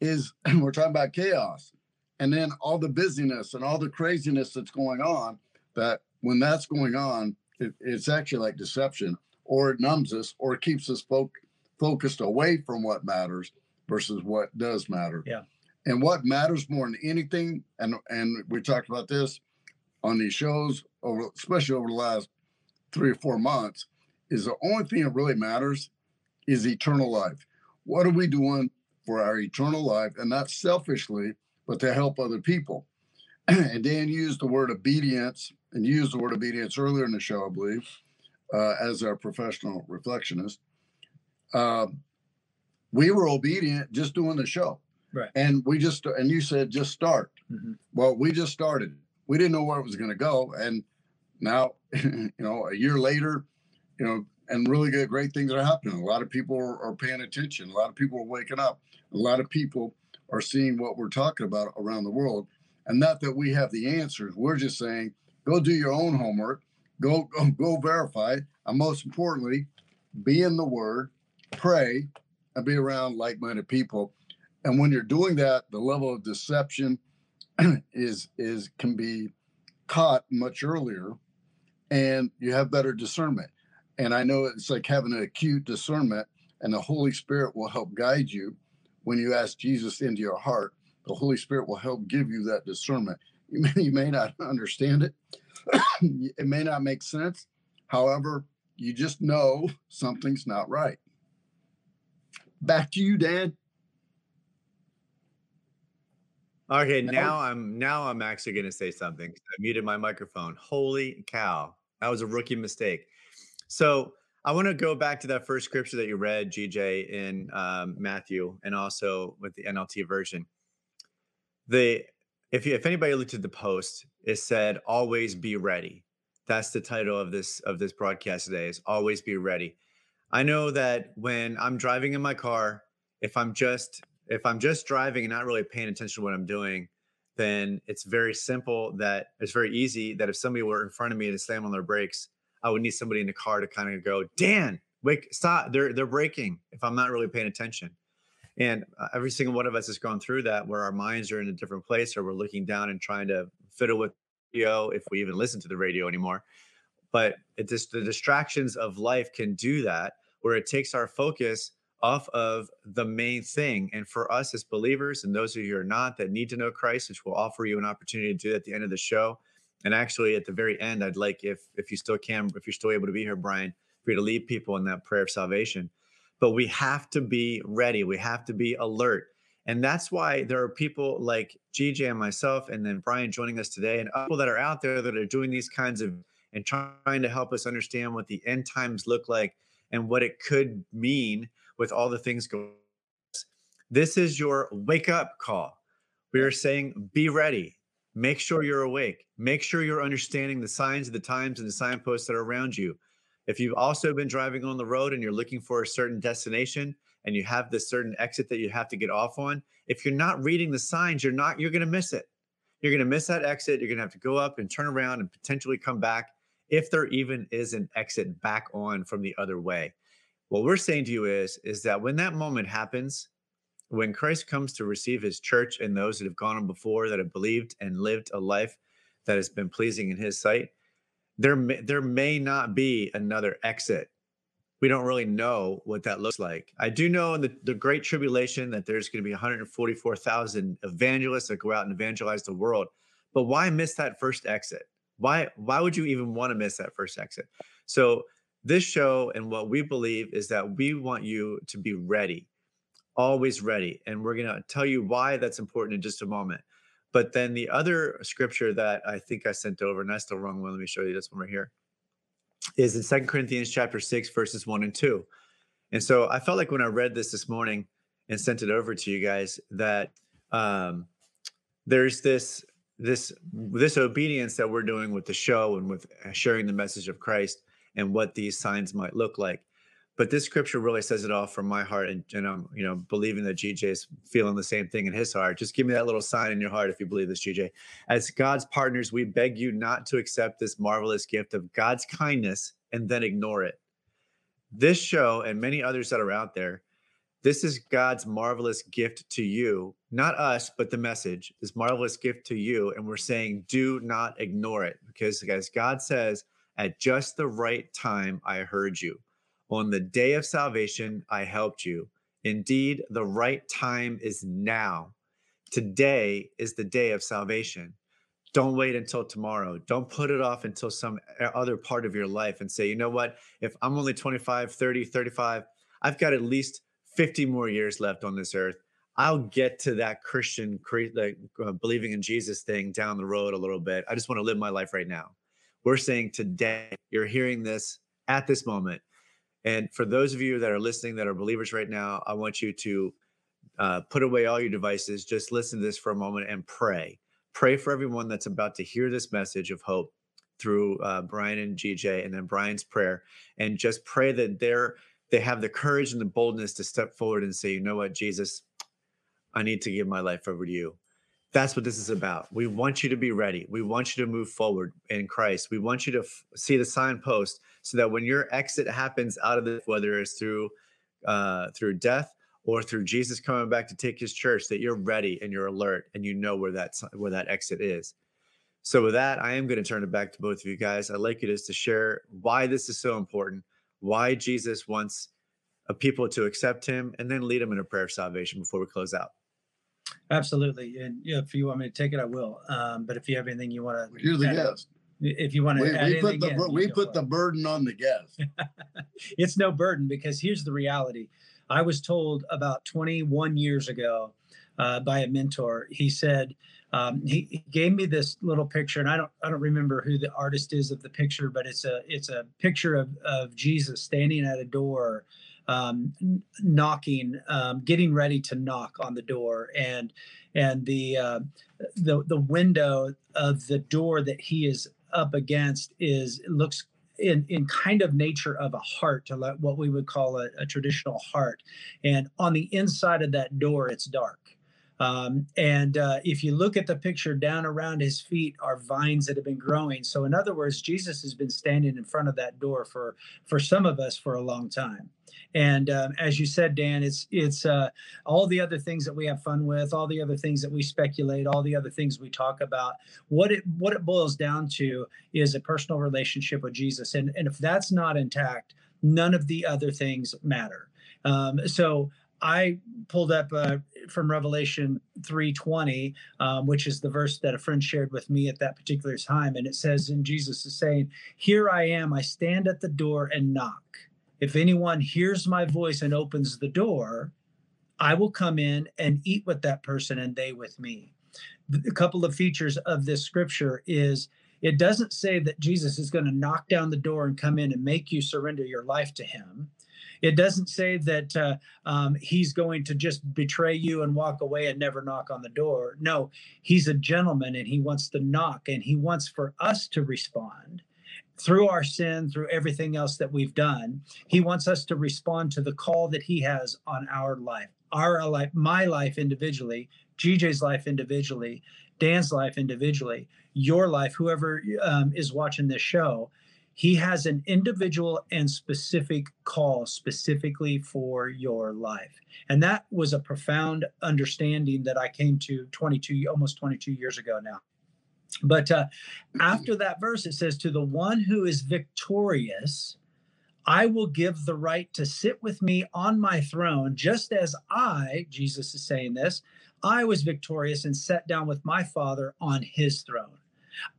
Is we're talking about chaos and then all the busyness and all the craziness that's going on that when that's going on it, it's actually like deception, or it numbs us, or it keeps us fo- focused away from what matters versus what does matter. Yeah. And what matters more than anything, and and we talked about this on these shows over, especially over the last three or four months, is the only thing that really matters is eternal life. What are we doing for our eternal life, and not selfishly, but to help other people? and Dan used the word obedience and you used the word obedience earlier in the show, I believe, uh, as our professional reflectionist. Uh, we were obedient just doing the show. Right. And we just, and you said just start. Mm-hmm. Well, we just started. We didn't know where it was going to go. And now, you know, a year later, you know, and really good, great things are happening. A lot of people are, are paying attention. A lot of people are waking up. A lot of people are seeing what we're talking about around the world. And not that we have the answers. We're just saying, go do your own homework, go go, go verify, and most importantly, be in the Word, pray, and be around like-minded people. And when you're doing that, the level of deception is is can be caught much earlier, and you have better discernment. And I know it's like having an acute discernment, and the Holy Spirit will help guide you when you ask Jesus into your heart. The Holy Spirit will help give you that discernment. You may, you may not understand it. it may not make sense. However, you just know something's not right. Back to you, Dan. Okay, now I'm now I'm actually going to say something. I muted my microphone. Holy cow, that was a rookie mistake. So I want to go back to that first scripture that you read, GJ, in um, Matthew, and also with the NLT version. The if you, if anybody looked at the post, it said "Always be ready." That's the title of this of this broadcast today. Is "Always be ready." I know that when I'm driving in my car, if I'm just if I'm just driving and not really paying attention to what I'm doing, then it's very simple that it's very easy that if somebody were in front of me to slam on their brakes, I would need somebody in the car to kind of go, Dan, wake, stop. They're they're braking if I'm not really paying attention. And uh, every single one of us has gone through that where our minds are in a different place or we're looking down and trying to fiddle with radio if we even listen to the radio anymore. But it just the distractions of life can do that where it takes our focus off of the main thing. And for us as believers and those of you who are not that need to know Christ, which will offer you an opportunity to do at the end of the show, and actually, at the very end, I'd like if if you still can, if you're still able to be here, Bryan, for you to lead people in that prayer of salvation. But we have to be ready. We have to be alert. And that's why there are people like GJ and myself, and then Bryan joining us today, and people that are out there that are doing these kinds of and trying to help us understand what the end times look like and what it could mean with all the things going. This is your wake up call. We are saying, be ready. Make sure you're awake. Make sure you're understanding the signs of the times and the signposts that are around you. If you've also been driving on the road and you're looking for a certain destination and you have this certain exit that you have to get off on, if you're not reading the signs, you're not you're going to miss it. You're going to miss that exit. You're going to have to go up and turn around and potentially come back if there even is an exit back on from the other way. What we're saying to you is is that when that moment happens, when Christ comes to receive his church and those that have gone on before that have believed and lived a life that has been pleasing in his sight, there may, there may not be another exit. We don't really know what that looks like. I do know in the, the Great Tribulation that there's going to be 144,000 evangelists that go out and evangelize the world. But why miss that first exit? Why why would you even want to miss that first exit? So this show and what we believe is that we want you to be ready always ready. And we're going to tell you why that's important in just a moment. But then the other scripture that I think I sent over, and that's the wrong one. Let me show you this one right here. Is in Second Corinthians chapter six, verses one and two. And so I felt like when I read this this morning and sent it over to you guys that um, there's this this this obedience that we're doing with the show and with sharing the message of Christ and what these signs might look like but this scripture really says it all from my heart and, and i'm you know believing that gj is feeling the same thing in his heart. Just give me that little sign in your heart if you believe this gj as god's partners we beg you not to accept this marvelous gift of god's kindness and then ignore it. This show and many others that are out there this is god's marvelous gift to you not us but the message this marvelous gift to you. And we're saying do not ignore it because as god says at just the right time i heard you on the day of salvation, I helped you. Indeed, the right time is now. Today is the day of salvation. Don't wait until tomorrow. Don't put it off until some other part of your life and say, you know what? If I'm only 25, 30, 35, I've got at least 50 more years left on this earth. I'll get to that Christian, like uh, believing in Jesus thing down the road a little bit. I just want to live my life right now. We're saying today, you're hearing this at this moment. And for those of you that are listening that are believers right now, I want you to uh, put away all your devices, just listen to this for a moment and pray. Pray for everyone that's about to hear this message of hope through uh, Bryan and GJ, and then Bryan's prayer, and just pray that they're they have the courage and the boldness to step forward and say, you know what, Jesus, I need to give my life over to you. That's what this is about. We want you to be ready. We want you to move forward in Christ. We want you to f- see the signpost so that when your exit happens out of this, whether it's through uh, through death or through Jesus coming back to take his church, that you're ready and you're alert and you know where that where that exit is. So with that, I am going to turn it back to both of you guys. I'd like you just to share why this is so important, why Jesus wants a people to accept him, and then lead them in a prayer of salvation before we close out. Absolutely. And if you want me to take it, I will. Um, but if you have anything you want to, you're the guest. If you want to, we, we put the in, we put the burden on the guest. it's no burden because here's the reality. I was told about 21 years ago uh, by a mentor. He said, um, he, he, gave me this little picture, and I don't I don't remember who the artist is of the picture, but it's a it's a picture of of Jesus standing at a door, um, knocking, um, getting ready to knock on the door, and and the uh, the the window of the door that he is up against is looks in in kind of nature of a heart, to what we would call a, a traditional heart, and on the inside of that door, it's dark um, and uh, if you look at the picture, down around his feet are vines that have been growing. So, in other words, Jesus has been standing in front of that door for for some of us for a long time. And um, as you said, Dan, it's it's uh, all the other things that we have fun with, all the other things that we speculate, all the other things we talk about. What it what it boils down to is a personal relationship with Jesus, and and if that's not intact, none of the other things matter. Um, so I pulled up uh, from Revelation 3:20, um, which is the verse that a friend shared with me at that particular time, and it says, "And Jesus is saying, Here I am. I stand at the door and knock. If anyone hears my voice and opens the door, I will come in and eat with that person, and they with me." A couple of features of this scripture is it doesn't say that Jesus is going to knock down the door and come in and make you surrender your life to Him it doesn't say that uh, um, he's going to just betray you and walk away and never knock on the door. No, he's a gentleman and he wants to knock and he wants for us to respond through our sin, through everything else that we've done. He wants us to respond to the call that he has on our life, our life, my life individually, GJ's life individually, Dan's life individually, your life, whoever um, is watching this show he has an individual and specific call specifically for your life. And that was a profound understanding that i came to 22 almost 22 years ago now. But uh, after that verse it says to the one who is victorious i will give the right to sit with me on my throne just as i jesus is saying this i was victorious and sat down with my father on his throne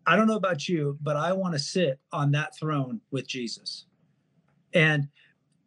I don't know about you, but I want to sit on that throne with Jesus. And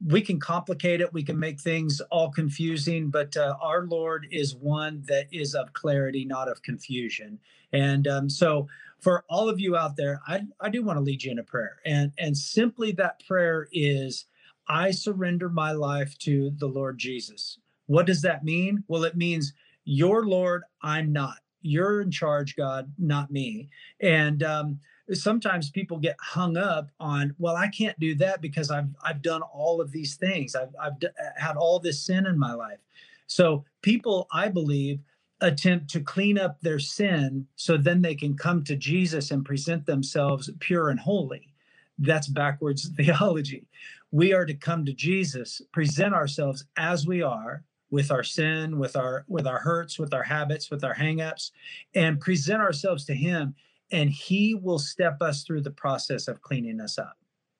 we can complicate it, we can make things all confusing, but uh, our Lord is one that is of clarity, not of confusion. And um, so, for all of you out there, I, I do want to lead you in a prayer. And, and simply that prayer is I surrender my life to the Lord Jesus. What does that mean? Well, it means, Your Lord, I'm not you're in charge god not me. And um, sometimes people get hung up on well i can't do that because i've i've done all of these things. I've i've d- had all this sin in my life. So people i believe attempt to clean up their sin so then they can come to jesus and present themselves pure and holy. That's backwards theology. We are to come to jesus present ourselves as we are with our sin, with our with our hurts, with our habits, with our hangups, and present ourselves to him and he will step us through the process of cleaning us up.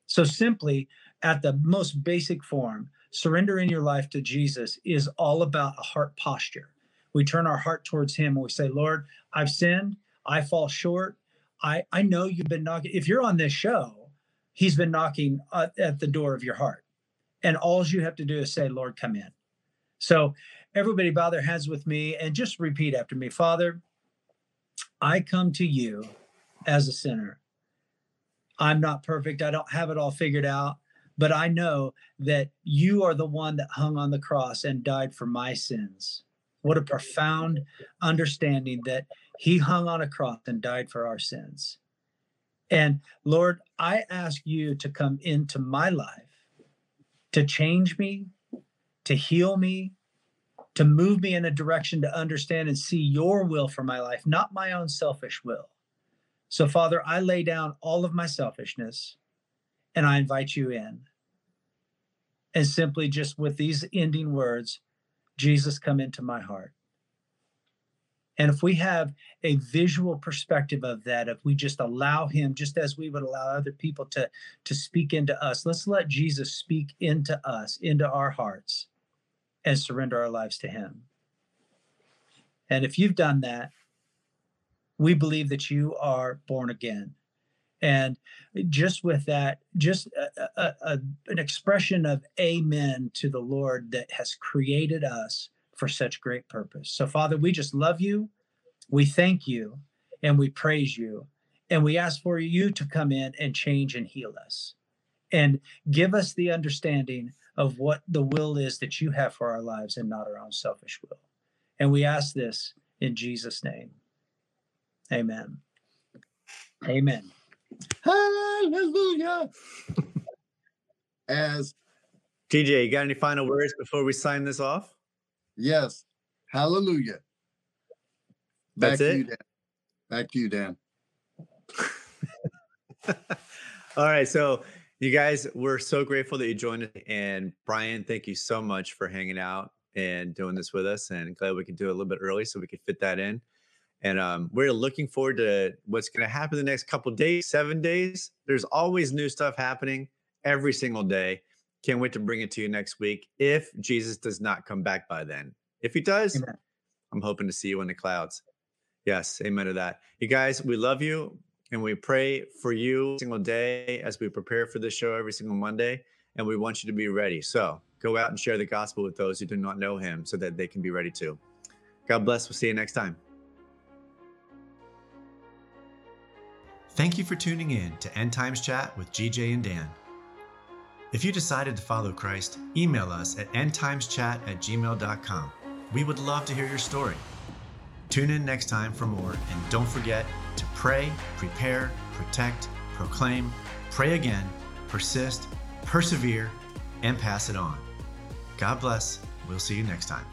So simply at the most basic form, surrendering your life to Jesus is all about a heart posture. We turn our heart towards him and we say, "Lord, I've sinned. I fall short. I I know you've been knocking. If you're on this show, he's been knocking uh, at the door of your heart. And all you have to do is say, "Lord, come in." So, everybody bow their heads with me and just repeat after me Father, I come to you as a sinner. I'm not perfect. I don't have it all figured out, but I know that you are the one that hung on the cross and died for my sins. What a profound understanding that he hung on a cross and died for our sins. And Lord, I ask you to come into my life, to change me, to heal me, to move me in a direction to understand and see your will for my life, not my own selfish will. So, Father, I lay down all of my selfishness and I invite you in. And simply just with these ending words, Jesus, come into my heart. And if we have a visual perspective of that, if we just allow him, just as we would allow other people to, to speak into us, let's let Jesus speak into us, into our hearts and surrender our lives to Him. And if you've done that, we believe that you are born again. And just with that, just a, a, a, an expression of amen to the Lord that has created us for such great purpose. So, Father, we just love you. We thank you and we praise you. And we ask for you to come in and change and heal us and give us the understanding of what the will is that you have for our lives and not our own selfish will. And we ask this in Jesus' name. Amen. Amen. Hallelujah. As GJ, you got any final words before we sign this off? yes, hallelujah. Back That's to it? you, Dan. Back to you, Dan. All right. So, you guys, we're so grateful that you joined us. And Bryan, thank you so much for hanging out and doing this with us. And glad we could do it a little bit early so we could fit that in. And um, we're looking forward to what's going to happen the next couple days, seven days. There's always new stuff happening every single day. Can't wait to bring it to you next week if Jesus does not come back by then. If he does, Amen. I'm hoping to see you in the clouds. Yes, amen to that. You guys, we love you and we pray for you single day as we prepare for this show every single Monday. And we want you to be ready. So go out and share the gospel with those who do not know him so that they can be ready too. God bless. We'll see you next time. Thank you for tuning in to End Times Chat with GJ and Dan. If you decided to follow Christ, email us at endtimeschat at gmail.com. We would love to hear your story. Tune in next time for more, and don't forget to pray, prepare, protect, proclaim, pray again, persist, persevere, and pass it on. God bless. We'll see you next time.